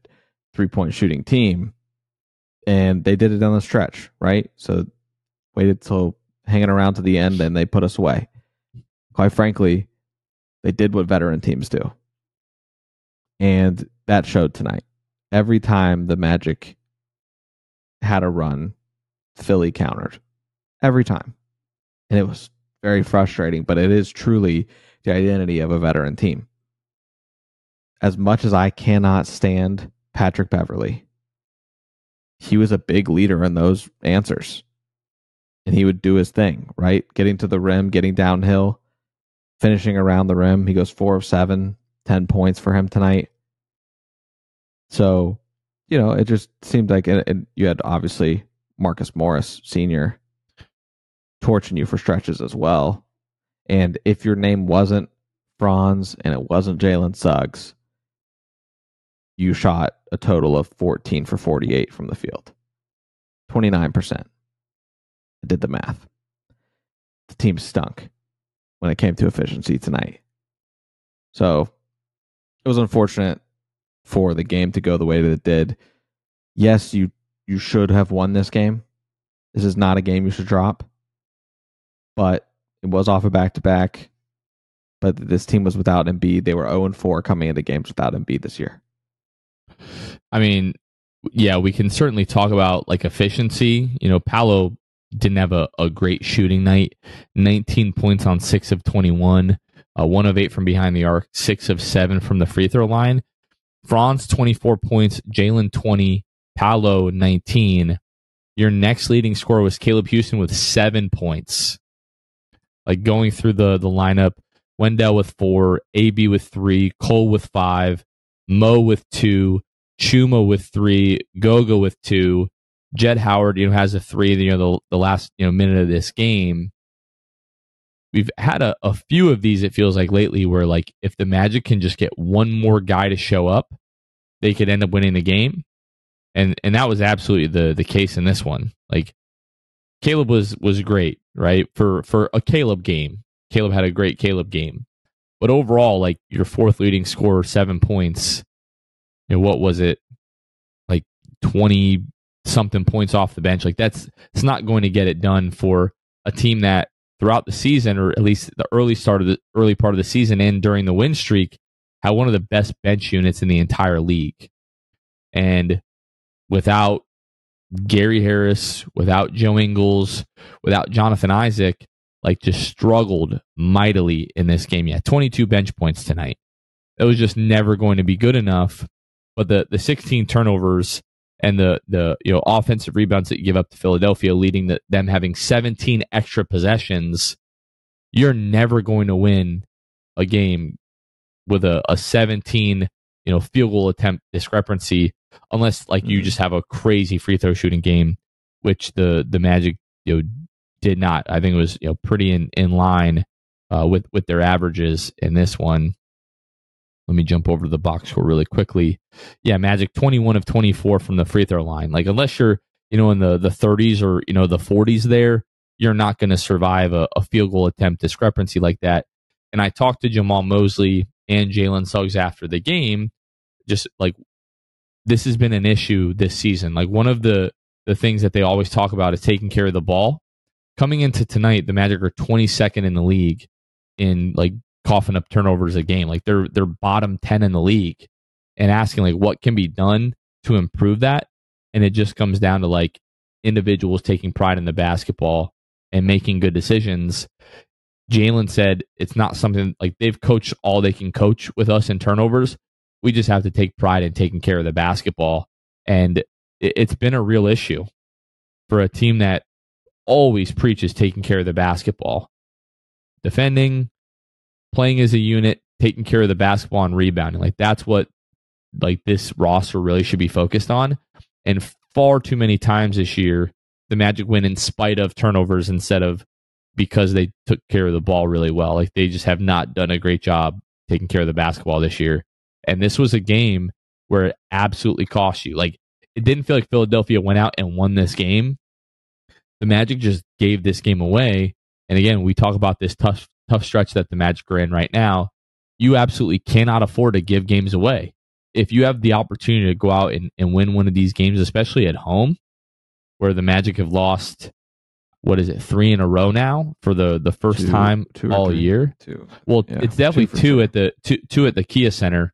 three point shooting team. And they did it on the stretch, right? So waited till hanging around to the end and they put us away. Quite frankly, they did what veteran teams do. And that showed tonight. Every time the Magic had a run, Philly countered. Every time. And it was very frustrating, but it is truly the identity of a veteran team. As much as I cannot stand Patrick Beverley, he was a big leader in those answers. And he would do his thing, right? Getting to the rim, getting downhill, finishing around the rim. He goes four of seven, 10 points for him tonight. So, you know, it just seemed like you had obviously Marcus Morris Sr. torching you for stretches as well. And if your name wasn't Franz and it wasn't Jalen Suggs, you shot a total of 14 for 48 from the field. 29%. I did the math. The team stunk when it came to efficiency tonight. So it was unfortunate for the game to go the way that it did. Yes, you you should have won this game. This is not a game you should drop. But it was off a back to back. But this team was without Embiid. They were 0 4 coming into games without Embiid this year. I mean, yeah, we can certainly talk about like efficiency. You know, Paolo didn't have a, a great shooting night 19 points on 6 of 21, uh, 1 of 8 from behind the arc, 6 of 7 from the free throw line. Franz 24 points, Jalen 20, Paolo 19. Your next leading scorer was Caleb Houstan with seven points. Like going through the the lineup, Wendell with four, AB with three, Cole with five, Mo with two, Chuma with three, Goga with two, Jett Howard, you know, has a three. You know, the the last you know minute of this game. We've had a, a few of these. It feels like lately, where like if the Magic can just get one more guy to show up, they could end up winning the game and and that was absolutely the the case in this one. Like Caleb was was great, right? For for a Caleb game. Caleb had a great Caleb game. But overall, like your fourth leading scorer, seven points, you know, what was it? Like twenty something points off the bench. Like that's it's not going to get it done for a team that throughout the season, or at least the early start of the early part of the season and during the win streak, had one of the best bench units in the entire league. And without Gary Harris, without Joe Ingles, without Jonathan Isaac, like just struggled mightily in this game. Yeah, 22 bench points tonight. It was just never going to be good enough. But the the 16 turnovers and the the you know offensive rebounds that you give up to Philadelphia, leading to them having 17 extra possessions, you're never going to win a game with a, a 17 you know field goal attempt discrepancy unless like you mm-hmm. just have a crazy free throw shooting game, which the the Magic you know did not. I think it was you know pretty in in line uh, with with their averages in this one. Let me jump over to the box score really quickly. Yeah, Magic 21 of 24 from the free throw line. Like unless you're, you know, in the the 30s or, you know, the 40s there, you're not going to survive a, a, field goal attempt discrepancy like that. And I talked to Jamahl Mosley and Jalen Suggs after the game, just like this has been an issue this season. Like one of the the things that they always talk about is taking care of the ball. Coming into tonight, the Magic are 22nd in the league in like coughing up turnovers a game. Like they're they're bottom 10 in the league and asking like what can be done to improve that. And it just comes down to like individuals taking pride in the basketball and making good decisions. Jalen said it's not something like they've coached all they can coach with us in turnovers we just have to take pride in taking care of the basketball. And it's been a real issue for a team that always preaches taking care of the basketball, defending, playing as a unit, taking care of the basketball and rebounding. Like that's what like this roster really should be focused on. And far too many times this year, the Magic win in spite of turnovers instead of because they took care of the ball really well. Like they just have not done a great job taking care of the basketball this year. And this was a game where it absolutely cost you. Like it didn't feel like Philadelphia went out and won this game. The Magic just gave this game away. And again, we talk about this tough tough stretch that the Magic are in right now. You absolutely cannot afford to give games away. If you have the opportunity to go out and, and win one of these games, especially at home, where the Magic have lost what is it three in a row now for the the first two, time two all year two well yeah, it's definitely two, two at the two, two at the kia center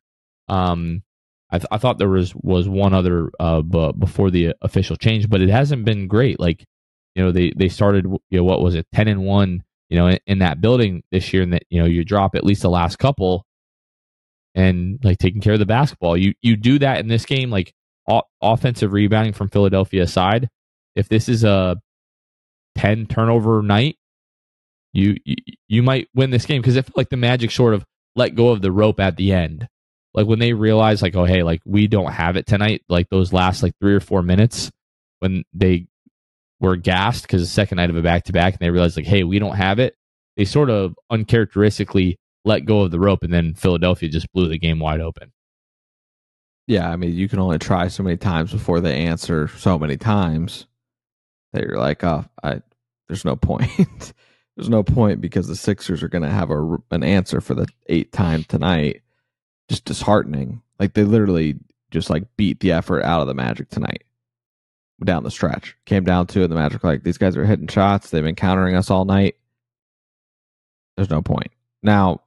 Um, I, th- I thought there was was one other uh b- before the official change, but it hasn't been great. Like, you know, they they started you know what was it ten and one you know in, in that building this year, and that you know you drop at least the last couple, and like taking care of the basketball. You you do that in this game, like o- offensive rebounding from Philadelphia aside. If this is a ten turnover night, you you, you might win this game because it felt like the Magic sort of let go of the rope at the end. Like when they realized, like, oh hey, like we don't have it tonight. Like those last like three or four minutes when they were gassed because the second night of a back to back, and they realized like, hey, we don't have it. They sort of uncharacteristically let go of the rope, and then Philadelphia just blew the game wide open. Yeah, I mean, you can only try so many times before they answer so many times that you're like, oh, I, there's no point. [laughs] there's no point because the Sixers are going to have a, an answer for the eighth time tonight. Just disheartening. Like they literally just like beat the effort out of the Magic tonight down the stretch. Came down to it. The Magic like these guys are hitting shots. They've been countering us all night. There's no point. Now,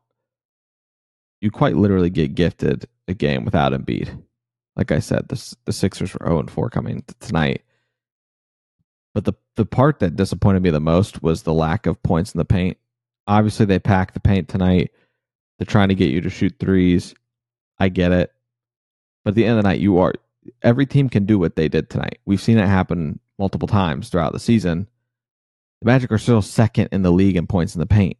you quite literally get gifted a game without Embiid. Like I said, the the Sixers were 0 4 coming tonight. But the the part that disappointed me the most was the lack of points in the paint. Obviously, they packed the paint tonight. They're trying to get you to shoot threes. I get it. But at the end of the night, you are every team can do what they did tonight. We've seen it happen multiple times throughout the season. The Magic are still second in the league in points in the paint.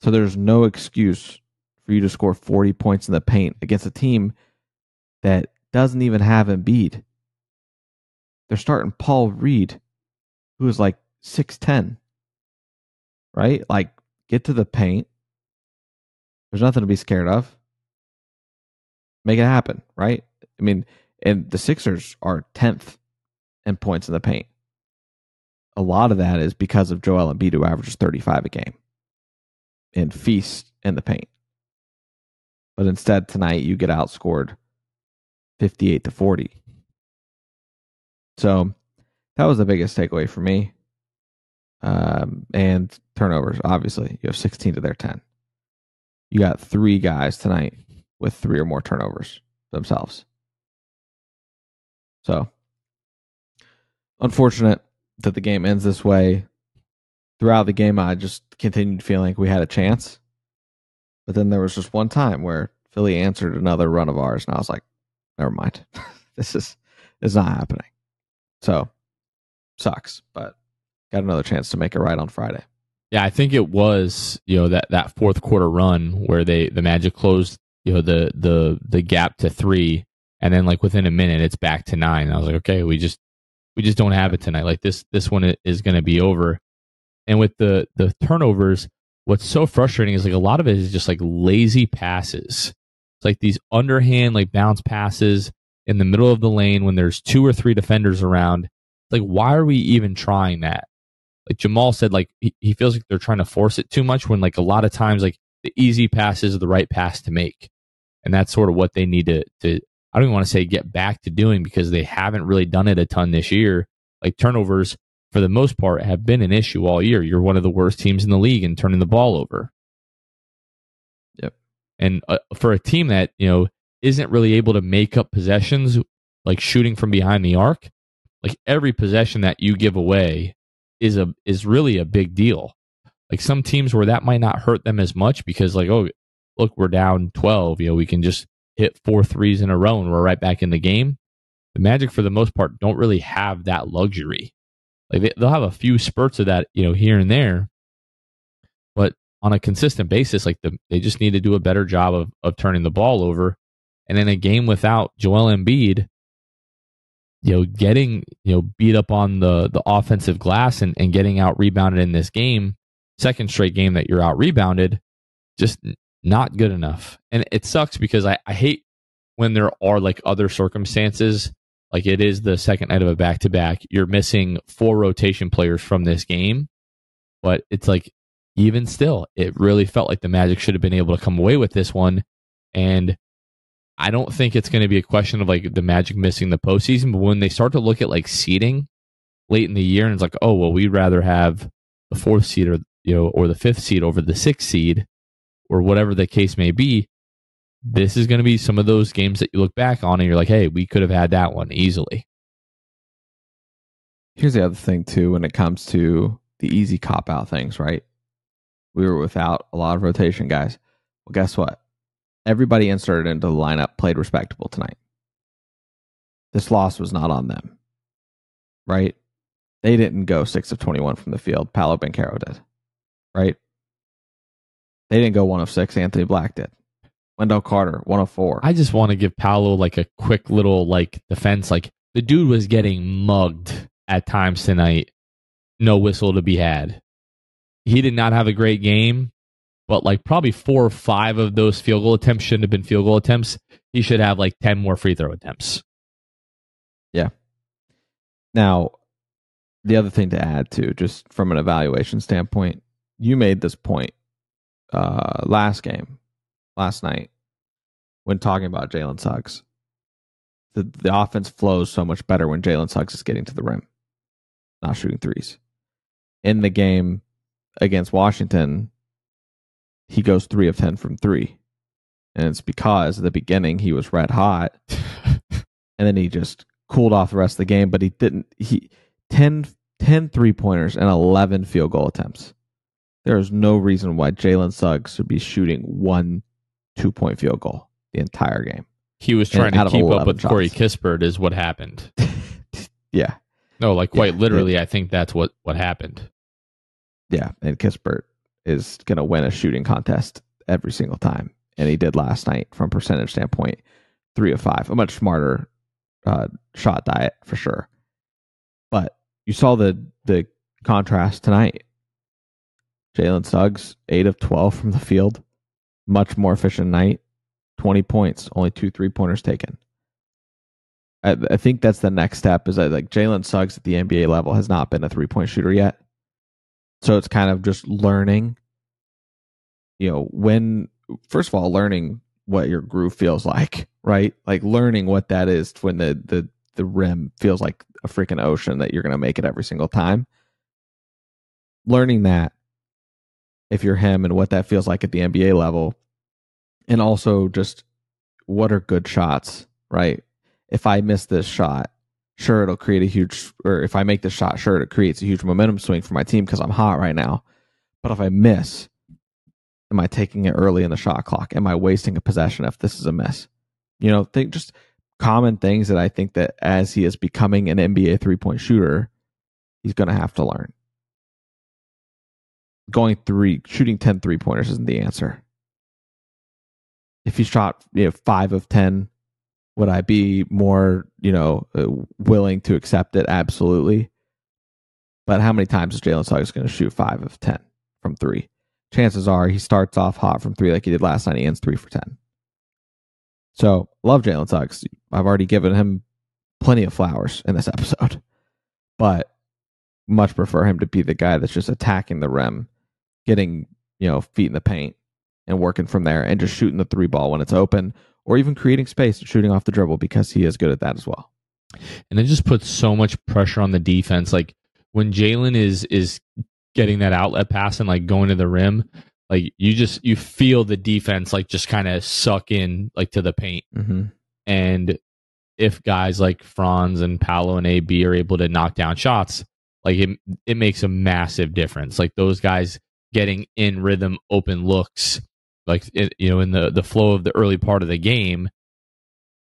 So there's no excuse for you to score 40 points in the paint against a team that doesn't even have Embiid. They're starting Paul Reed, who is like 6'10. Right? Like, get to the paint. There's nothing to be scared of. Make it happen, right? I mean, and the Sixers are 10th in points in the paint. A lot of that is because of Joel Embiid, who averages 35 a game and feast in the paint. But instead, tonight you get outscored 58 to 40. So that was the biggest takeaway for me. Um, and turnovers, obviously, you have 16 to their 10. You got three guys tonight with three or more turnovers themselves. So, unfortunate that the game ends this way. Throughout the game, I just continued feeling like we had a chance. But then there was just one time where Philly answered another run of ours, and I was like, never mind. [laughs] this is is not happening. So sucks, but got another chance to make it right on Friday. Yeah, I think it was, you know, that, that fourth quarter run where they the Magic closed, you know, the the the gap to three and then like within a minute it's back to nine. I was like, okay, we just we just don't have it tonight. Like this this one is gonna be over. And with the the turnovers, what's so frustrating is like a lot of it is just like lazy passes. It's like these underhand like bounce passes in the middle of the lane when there's two or three defenders around. Like, why are we even trying that? Like Jamahl said, like he, he feels like they're trying to force it too much when like a lot of times like the easy pass is the right pass to make. And that's sort of what they need to to I don't even want to say get back to doing because they haven't really done it a ton this year. Like turnovers for the most part have been an issue all year. You're one of the worst teams in the league in turning the ball over. Yep. And uh, for a team that, you know, isn't really able to make up possessions like shooting from behind the arc, like every possession that you give away is a is really a big deal. Like some teams where that might not hurt them as much because like oh look we're down 12, you know, we can just hit four threes in a row and we're right back in the game. The Magic for the most part don't really have that luxury. Like they, they'll have a few spurts of that, you know, here and there. But on a consistent basis, like the, they just need to do a better job of, of turning the ball over and in a game without Joel Embiid, you know, getting, you know, beat up on the the offensive glass and, and getting out rebounded in this game, second straight game that you're out rebounded, just not good enough. And it sucks because I, I hate when there are like other circumstances, like it is the second night of a back to back, you're missing four rotation players from this game. But it's like even still, it really felt like the Magic should have been able to come away with this one. And I don't think it's going to be a question of like the Magic missing the postseason, but when they start to look at like seeding late in the year, and it's like, oh well, we'd rather have the fourth seed or you know or the fifth seed over the sixth seed, or whatever the case may be. this is going to be some of those games that you look back on and you're like, hey, we could have had that one easily. Here's the other thing too when it comes to the easy cop out things, right? We were without a lot of rotation guys. Well, guess what? Everybody inserted into the lineup played respectable tonight. This loss was not on them, right? They didn't go six of 21 from the field. Paolo Banchero did, right? They didn't go one of six. Anthony Black did. Wendell Carter, one of four. I just want to give Paolo like a quick little like defense. Like the dude was getting mugged at times tonight. No whistle to be had. He did not have a great game, but like probably four or five of those field goal attempts shouldn't have been field goal attempts. He should have like 10 more free throw attempts. Yeah. Now, the other thing to add to, just from an evaluation standpoint, you made this point uh, last game, last night, when talking about Jalen Suggs. The, the offense flows so much better when Jalen Suggs is getting to the rim, not shooting threes. In the game against Washington, he goes three of 10 from three. And it's because at the beginning he was red hot. [laughs] and then he just cooled off the rest of the game, but he didn't. He 10, 10 three pointers and 11 field goal attempts. There is no reason why Jalen Suggs should be shooting one two point field goal the entire game. He was trying to keep up with shots. Corey Kispert, is what happened. [laughs] yeah. No, like quite yeah, literally, it, I think that's what, what happened. Yeah. And Kispert is going to win a shooting contest every single time. And he did last night from percentage standpoint, three of five. A much smarter uh, shot diet for sure. But you saw the the contrast tonight. Jalen Suggs, eight of twelve from the field, much more efficient night. Twenty points, only two three pointers taken. I, I think that's the next step. Is that like Jalen Suggs at the NBA level has not been a three point shooter yet, so it's kind of just learning. You know, when first of all, learning what your groove feels like, right? Like learning what that is when the the the rim feels like a freaking ocean that you're going to make it every single time. Learning that if you're him and what that feels like at the NBA level and also just what are good shots, right? If I miss this shot, sure it'll create a huge or if I make the shot, sure it creates a huge momentum swing for my team because I'm hot right now. But if I miss, Am I taking it early in the shot clock? Am I wasting a possession if this is a miss? You know, think just common things that I think that as he is becoming an NBA three point shooter, he's going to have to learn. Going three, shooting 10 three pointers isn't the answer. If he shot you know, five of 10, would I be more, you know, uh, willing to accept it? Absolutely. But how many times is Jalen Suggs going to shoot five of 10 from three? chances are he starts off hot from three like he did last night. He ends three for 10. So, love Jalen Suggs. I've already given him plenty of flowers in this [laughs] episode, but much prefer him to be the guy that's just attacking the rim, getting, you know, feet in the paint and working from there and just shooting the three ball when it's open or even creating space and shooting off the dribble because he is good at that as well. And it just puts so much pressure on the defense. Like when Jalen is is getting that outlet pass and like going to the rim, like you just you feel the defense like just kind of suck in like to the paint. Mm-hmm. And if guys like Franz and Paolo and AB are able to knock down shots, like it it makes a massive difference. Like those guys getting in rhythm, open looks, like it, you know, in the the flow of the early part of the game.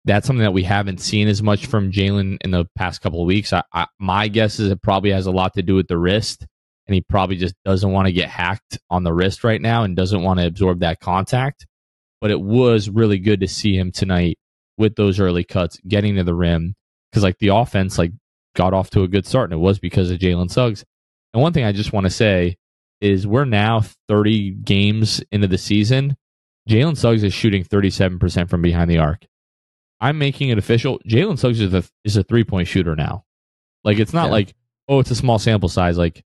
That's something that we haven't seen as much from Jalen in the past couple of weeks. I, I, my guess is it probably has a lot to do with the wrist and he probably just doesn't want to get hacked on the wrist right now and doesn't want to absorb that contact. But it was really good to see him tonight with those early cuts, getting to the rim because like the offense like got off to a good start, and it was because of Jalen Suggs. And one thing I just want to say is we're now 30 games into the season. Jalen Suggs is shooting 37% from behind the arc. I'm making it official. Jalen Suggs is a, is a three point shooter now. Like it's not yeah. like oh it's a small sample size. Like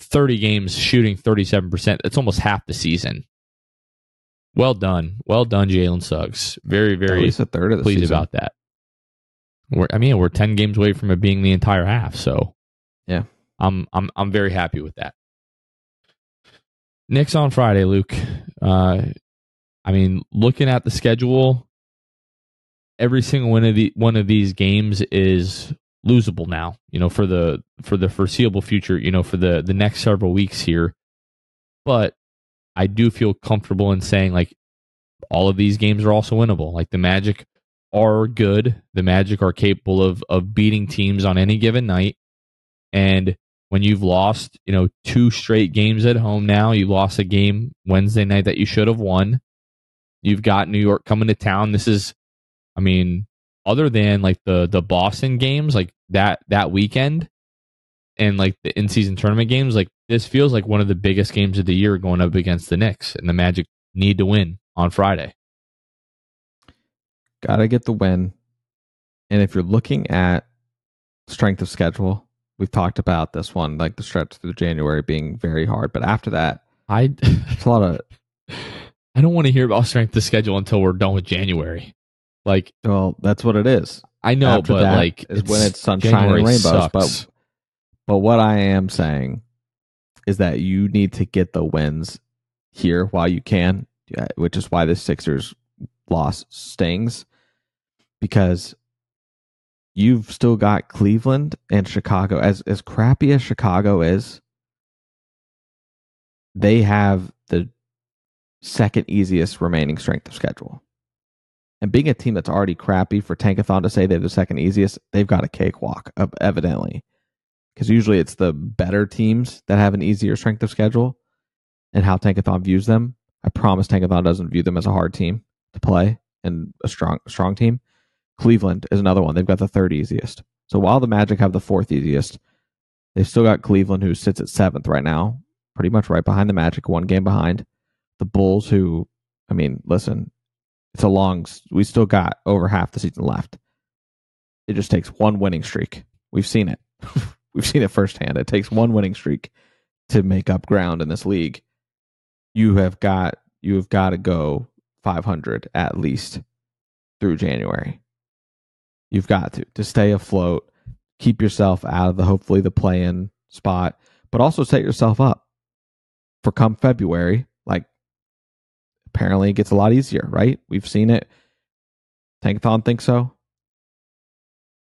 30 games shooting 37%. That's almost half the season. Well done. Well done, Jalen Suggs. Very, very At least a third of the pleased season. about that. We're, I mean, we're 10 games away from it being the entire half. So, yeah, I'm, I'm, I'm very happy with that. Knicks on Friday, Luke. Uh, I mean, looking at the schedule, every single one of the one of these games is losable now. You know, for the for the foreseeable future. You know, for the the next several weeks here. But I do feel comfortable in saying like all of these games are also winnable. Like the Magic are good. The Magic are capable of of beating teams on any given night. And when you've lost, you know, two straight games at home now, you lost a game Wednesday night that you should have won. You've got New York coming to town. This is I mean, other than like the the Boston games, like that that weekend, and like the in season tournament games, like this feels like one of the biggest games of the year going up against the Knicks, and the Magic need to win on Friday. Got to get the win. And if you're looking at strength of schedule, we've talked about this one, like the stretch through January being very hard. But after that, I [laughs] it's a lot of. [laughs] I don't want to hear about strength of schedule until we're done with January. Like, well, that's what it is. I know, After but like, is it's- when it's sunshine January and rainbows. sucks. But but what I am saying is that you need to get the wins here while you can, which is why the Sixers loss stings because you've still got Cleveland and Chicago as as crappy as Chicago is they have the second easiest remaining strength of schedule. And being a team that's already crappy for Tankathon to say they're the second easiest, they've got a cakewalk, evidently. Because usually it's the better teams that have an easier strength of schedule and how Tankathon views them. I promise Tankathon doesn't view them as a hard team to play and a strong strong team. Cleveland is another one. They've got the third easiest. So while the Magic have the fourth easiest, they've still got Cleveland, who sits at seventh right now, pretty much right behind the Magic, one game behind. The Bulls, who, I mean, listen, it's a long, we still got over half the season left. It just takes one winning streak. We've seen it. [laughs] We've seen it firsthand. It takes one winning streak to make up ground in this league. You have got, you have got to go 500 at least through January. You've got to to stay afloat, keep yourself out of the hopefully the play in spot, but also set yourself up for come February. Like apparently it gets a lot easier, right? We've seen it. Tankathon thinks so.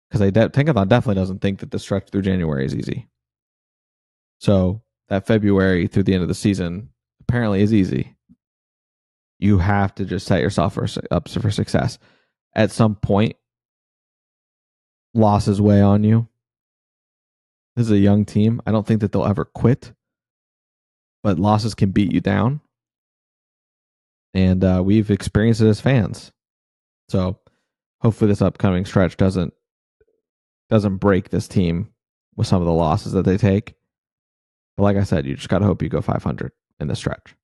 Because they de- Tankathon definitely doesn't think that the stretch through January is easy. So that February through the end of the season apparently is easy. You have to just set yourself for, up for success. At some point, losses weigh on you. This is a young team. I don't think that they'll ever quit, but losses can beat you down. And uh, we've experienced it as fans. So hopefully this upcoming stretch doesn't doesn't break this team with some of the losses that they take. But like I said, you just got to hope you go 500 in the stretch.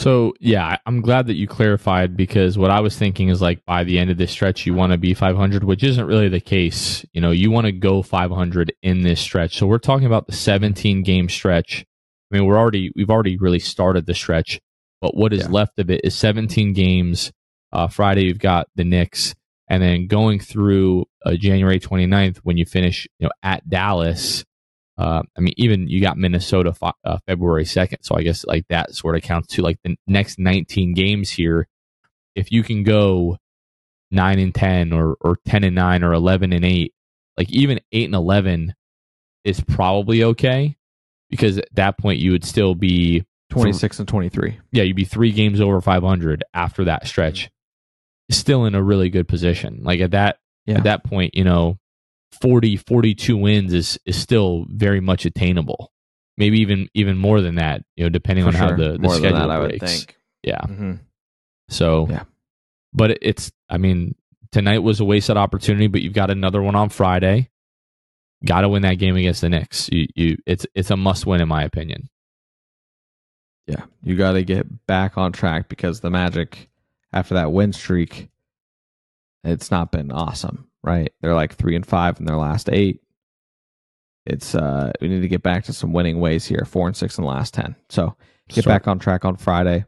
So yeah, I'm glad that you clarified because what I was thinking is like by the end of this stretch you want to be 500, which isn't really the case. You know, you want to go 500 in this stretch. So we're talking about the 17 game stretch. I mean, we're already we've already really started the stretch, but what is Yeah. left of it is 17 games. Uh, Friday you've got the Knicks, and then going through uh, January 29th when you finish, you know, at Dallas. Uh, I mean, even you got Minnesota fi- uh, February 2nd. So I guess like that sort of counts to like the next 19 games here. If you can go 9 and 10 or, or 10 and 9 or 11 and 8, like even 8 and 11 is probably okay because at that point you would still be, 26 and 23. yeah, you'd be three games over 500 after that stretch. Still in a really good position. Like at that, Yeah. at that point, you know, 40, 42 wins is, is still very much attainable. Maybe even, even more than that, you know, depending For on how the, the More schedule than that, I would breaks. think. Yeah. hmm So, Yeah. but it's, I mean, tonight was a wasted opportunity, but you've got another one on Friday. Got to win that game against the Knicks. You, you, it's, it's a must win in my opinion. Yeah, you got to get back on track because the Magic, after that win streak, it's not been awesome, right? They're like three and five in their last eight. It's uh, we need to get back to some winning ways here. Four and six in the last ten. So get Start- back on track on Friday.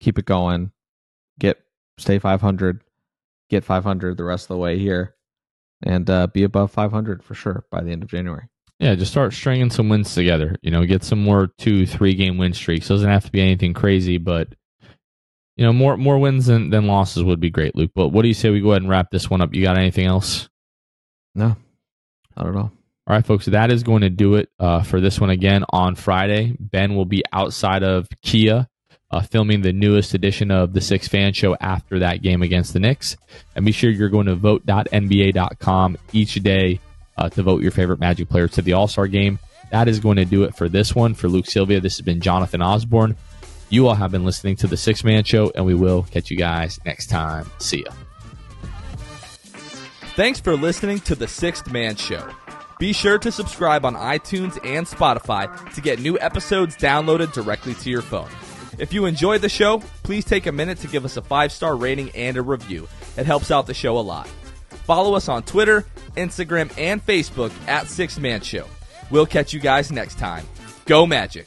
Keep it going. Get stay five hundred. Get five hundred the rest of the way here, and uh, be above five hundred for sure by the end of January. Yeah, just start stringing some wins together. You know, get some more two, three game win streaks. Doesn't have to be anything crazy, but you know, more more wins than, than losses would be great, Luke. But what do you say we go ahead and wrap this one up? You got anything else? No, I don't know. All right, folks, that is going to do it uh, for this one again on Friday. Ben will be outside of Kia uh, filming the newest edition of the Sixth Man Show after that game against the Knicks. And be sure you're going to vote.nba.com each day uh, to vote your favorite Magic player to the All Star game. That is going to do it for this one. For Luke Sylvia, this has been Jonathan Osborne. You all have been listening to the Sixth Man Show, and we will catch you guys next time. See ya. Thanks for listening to the Sixth Man Show. Be sure to subscribe on iTunes and Spotify to get new episodes downloaded directly to your phone. If you enjoyed the show, please take a minute to give us a five star rating and a review. It helps out the show a lot. Follow us on Twitter, Instagram, and Facebook at Sixth Man Show. We'll catch you guys next time. Go Magic!